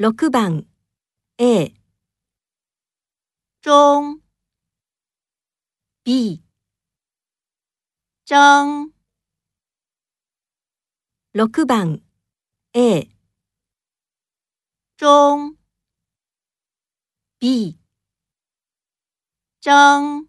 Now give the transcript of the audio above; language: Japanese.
6番。A 中。B 争6番。A 中。B 争